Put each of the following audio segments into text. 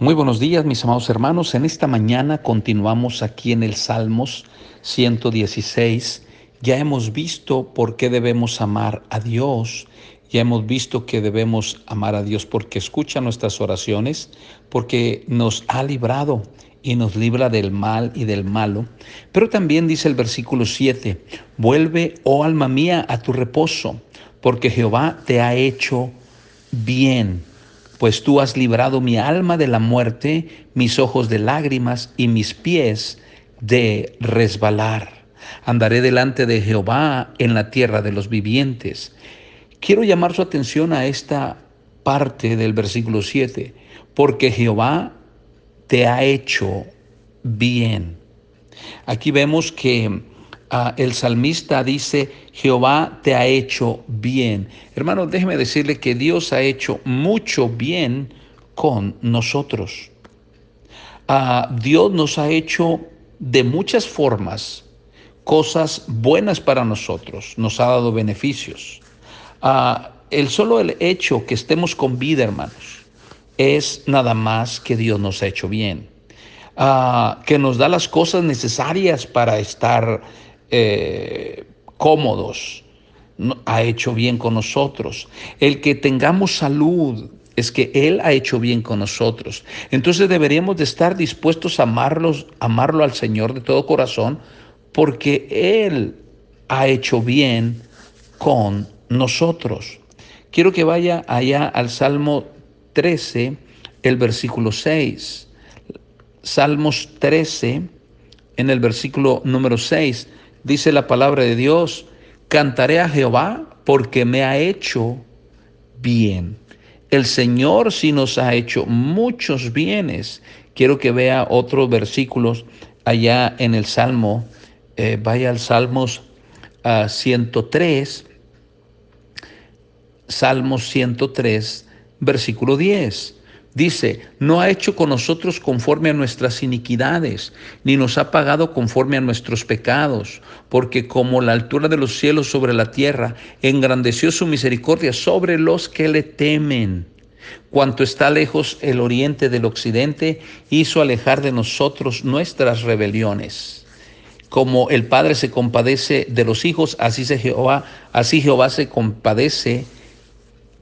Muy buenos días, mis amados hermanos. En esta mañana continuamos aquí en el Salmos 116. Ya hemos visto por qué debemos amar a Dios. Ya hemos visto que debemos amar a Dios porque escucha nuestras oraciones, porque nos ha librado y nos libra del mal y del malo. Pero también dice el versículo 7, vuelve, oh alma mía, a tu reposo, porque Jehová te ha hecho bien pues tú has librado mi alma de la muerte, mis ojos de lágrimas y mis pies de resbalar. Andaré delante de Jehová en la tierra de los vivientes. Quiero llamar su atención a esta parte del versículo 7, porque Jehová te ha hecho bien. Aquí vemos que Ah, el salmista dice, Jehová te ha hecho bien. Hermano, déjeme decirle que Dios ha hecho mucho bien con nosotros. Ah, Dios nos ha hecho de muchas formas cosas buenas para nosotros, nos ha dado beneficios. Ah, el solo el hecho que estemos con vida, hermanos, es nada más que Dios nos ha hecho bien. que nos da las cosas necesarias para estar eh, cómodos, ha hecho bien con nosotros. El que tengamos salud es que Él ha hecho bien con nosotros. Entonces deberíamos de estar dispuestos a amarlos, amarlo al Señor de todo corazón, porque Él ha hecho bien con nosotros. Quiero que vaya allá al Salmo 13, el versículo 6. Salmos 13, en el versículo número 6 dice la palabra de Dios, cantaré a Jehová porque me ha hecho bien. El Señor sí nos ha hecho muchos bienes. Quiero que vea otros versículos allá en el Salmo. Eh, vaya al Salmos 103. Ah, Salmos 103, versículo 10. Dice, no ha hecho con nosotros conforme a nuestras iniquidades, ni nos ha pagado conforme a nuestros pecados, porque como la altura de los cielos sobre la tierra, engrandeció su misericordia sobre los que le temen. Cuanto está lejos el oriente del occidente, hizo alejar de nosotros nuestras rebeliones. Como el Padre se compadece de los hijos, así, se Jehová, así Jehová se compadece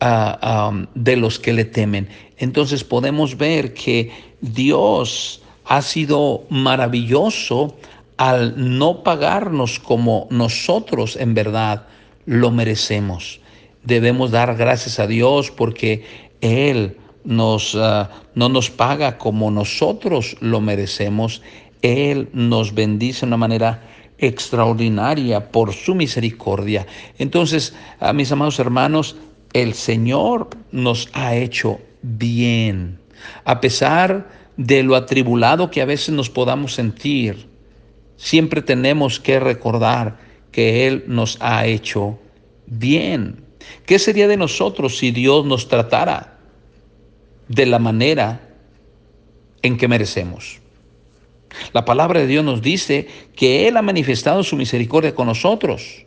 de los que le temen. Entonces podemos ver que Dios ha sido maravilloso al no pagarnos como nosotros en verdad lo merecemos. Debemos dar gracias a Dios porque Él nos, ah, no nos paga como nosotros lo merecemos. Él nos bendice de una manera extraordinaria por su misericordia. Entonces, a mis amados hermanos, el Señor nos ha hecho bien. A pesar de lo atribulado que a veces nos podamos sentir, siempre tenemos que recordar que Él nos ha hecho bien. ¿Qué sería de nosotros si Dios nos tratara de la manera en que merecemos? La palabra de Dios nos dice que Él ha manifestado su misericordia con nosotros.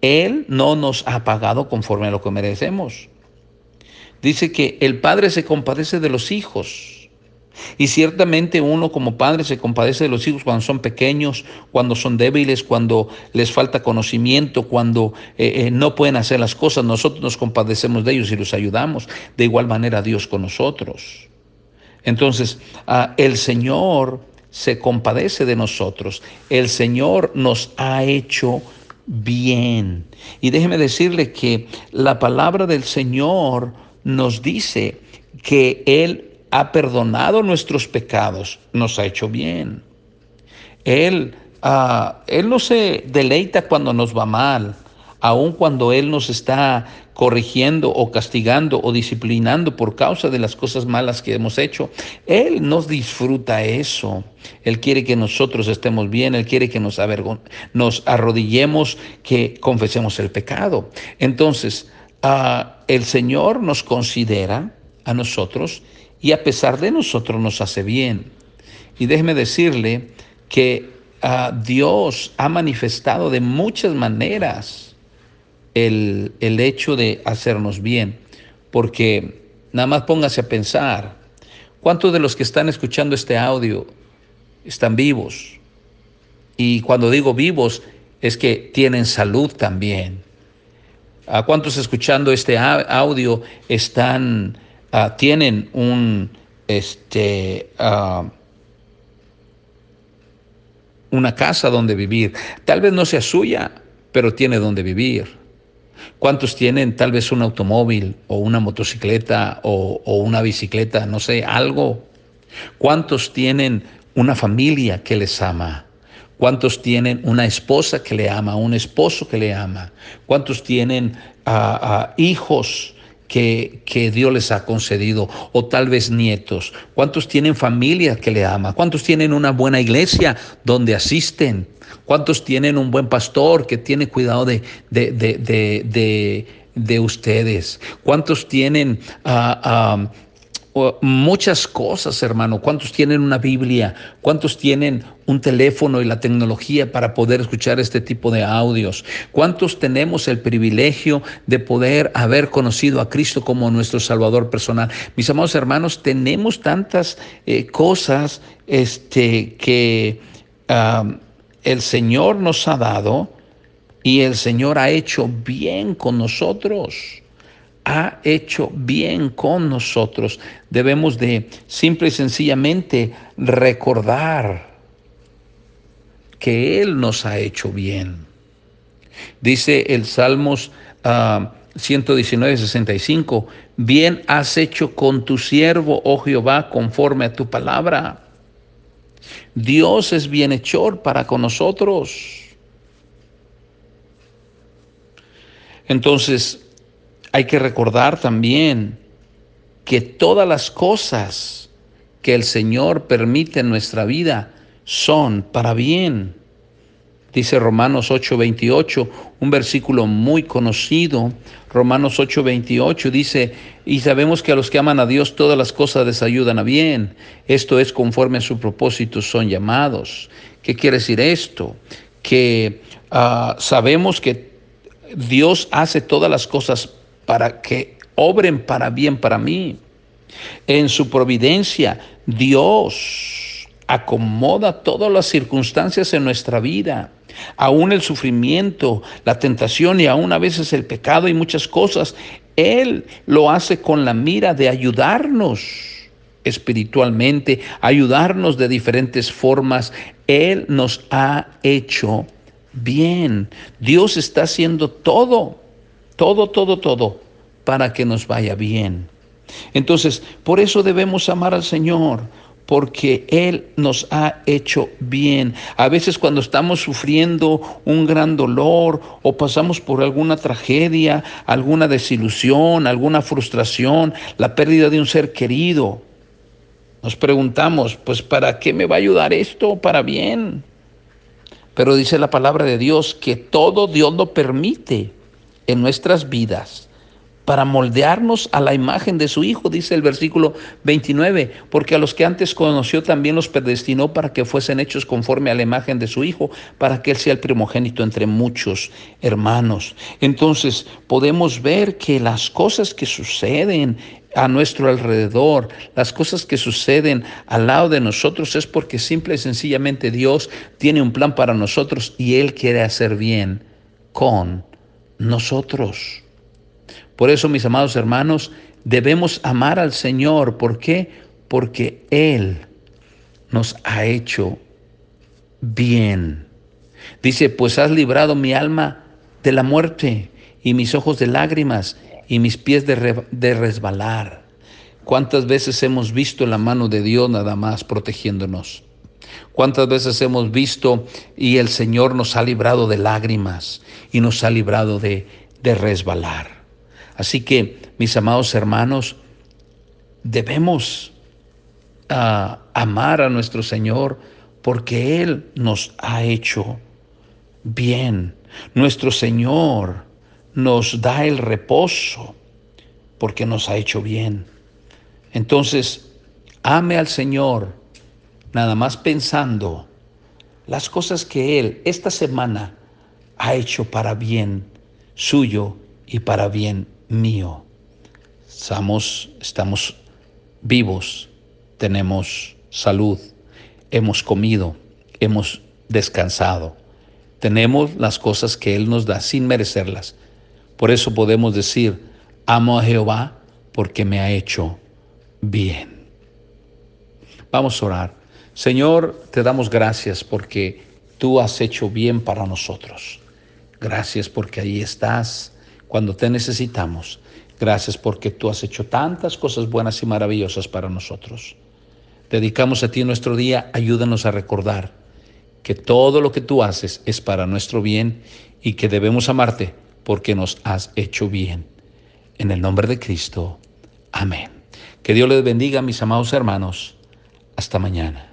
Él no nos ha pagado conforme a lo que merecemos. Dice que el Padre se compadece de los hijos. Y ciertamente uno como padre se compadece de los hijos cuando son pequeños, cuando son débiles, cuando les falta conocimiento, cuando eh, eh, no pueden hacer las cosas. Nosotros nos compadecemos de ellos y los ayudamos. De igual manera Dios con nosotros. Entonces, ah, el Señor se compadece de nosotros. El Señor nos ha hecho bien. Y déjeme decirle que la palabra del Señor nos dice que Él ha perdonado nuestros pecados, nos ha hecho bien. Él, ah, Él no se deleita cuando nos va mal, aun cuando Él nos está corrigiendo o castigando o disciplinando por causa de las cosas malas que hemos hecho. Él nos disfruta eso. Él quiere que nosotros estemos bien, Él quiere que nos, nos arrodillemos, que confesemos el pecado. Entonces, ah, el Señor nos considera a nosotros y a pesar de nosotros nos hace bien. Y déjeme decirle que ah, Dios ha manifestado de muchas maneras el, hecho de hacernos bien, porque nada más póngase a pensar, ¿Cuántos de los que están escuchando este audio están vivos? Y cuando digo vivos, es que tienen salud también. ¿A cuántos escuchando este audio están, uh, tienen un, este, uh, una casa donde vivir? Tal vez no sea suya, pero tiene donde vivir. ¿Cuántos tienen tal vez un automóvil o una motocicleta o, una bicicleta, no sé, algo? ¿Cuántos tienen una familia que les ama? ¿Cuántos tienen una esposa que le ama, un esposo que le ama? ¿Cuántos tienen uh, hijos que, que, Dios les ha concedido o tal vez nietos? ¿Cuántos tienen familia que le ama? ¿Cuántos tienen una buena iglesia donde asisten? ¿Cuántos tienen un buen pastor que tiene cuidado de, de, de, de ustedes? ¿Cuántos tienen... Uh, muchas cosas, hermano. ¿Cuántos tienen una Biblia? ¿Cuántos tienen un teléfono y la tecnología para poder escuchar este tipo de audios? ¿Cuántos tenemos el privilegio de poder haber conocido a Cristo como nuestro Salvador personal? Mis amados hermanos, tenemos tantas eh, cosas este, que el Señor nos ha dado y el Señor ha hecho bien con nosotros ha hecho bien con nosotros. Debemos de simple y sencillamente recordar que Él nos ha hecho bien. Dice el Salmos 119, 65, bien has hecho con tu siervo, oh Jehová, conforme a tu palabra. Dios es bienhechor para con nosotros. Entonces, hay que recordar también que todas las cosas que el Señor permite en nuestra vida son para bien. Dice Romanos 8:28, un versículo muy conocido. Romanos 8:28 dice, y sabemos que a los que aman a Dios todas las cosas les ayudan a bien. Esto es conforme a su propósito son llamados. ¿Qué quiere decir esto? Que uh, sabemos que Dios hace todas las cosas para que obren para bien para mí. En su providencia, Dios acomoda todas las circunstancias en nuestra vida, aún el sufrimiento, la tentación y aún a veces el pecado y muchas cosas. Él lo hace con la mira de ayudarnos espiritualmente, ayudarnos de diferentes formas. Él nos ha hecho bien. Dios está haciendo todo todo, todo, todo, para que nos vaya bien. Entonces, por eso debemos amar al Señor, porque Él nos ha hecho bien. A veces cuando estamos sufriendo un gran dolor o pasamos por alguna tragedia, alguna desilusión, alguna frustración, la pérdida de un ser querido, nos preguntamos, pues ¿para qué me va a ayudar esto? Para bien. Pero dice la palabra de Dios que todo Dios lo permite en nuestras vidas para moldearnos a la imagen de su Hijo, dice el versículo 29, porque a los que antes conoció también los predestinó para que fuesen hechos conforme a la imagen de su Hijo, para que Él sea el primogénito entre muchos hermanos. Entonces podemos ver que las cosas que suceden a nuestro alrededor, las cosas que suceden al lado de nosotros es porque simple y sencillamente Dios tiene un plan para nosotros y Él quiere hacer bien con nosotros. Por eso, mis amados hermanos, debemos amar al Señor. ¿Por qué? Porque Él nos ha hecho bien. Dice, pues has librado mi alma de la muerte y mis ojos de lágrimas y mis pies de, de resbalar. ¿Cuántas veces hemos visto la mano de Dios nada más protegiéndonos? ¿Cuántas veces hemos visto y el Señor nos ha librado de lágrimas y nos ha librado de, de resbalar? Así que, mis amados hermanos, debemos uh, amar a nuestro Señor porque Él nos ha hecho bien. Nuestro Señor nos da el reposo porque nos ha hecho bien. Entonces, ame al Señor nada más pensando las cosas que Él esta semana ha hecho para bien suyo y para bien mío. Estamos, estamos vivos tenemos salud, hemos comido, hemos descansado. Tenemos las cosas que Él nos da sin merecerlas. Por eso podemos decir, amo a Jehová porque me ha hecho bien. Vamos a orar. Señor, te damos gracias porque tú has hecho bien para nosotros. Gracias porque ahí estás cuando te necesitamos. Gracias porque tú has hecho tantas cosas buenas y maravillosas para nosotros. Dedicamos a ti nuestro día, ayúdanos a recordar que todo lo que tú haces es para nuestro bien y que debemos amarte porque nos has hecho bien. En el nombre de Cristo. Amén. Que Dios les bendiga, mis amados hermanos. Hasta mañana.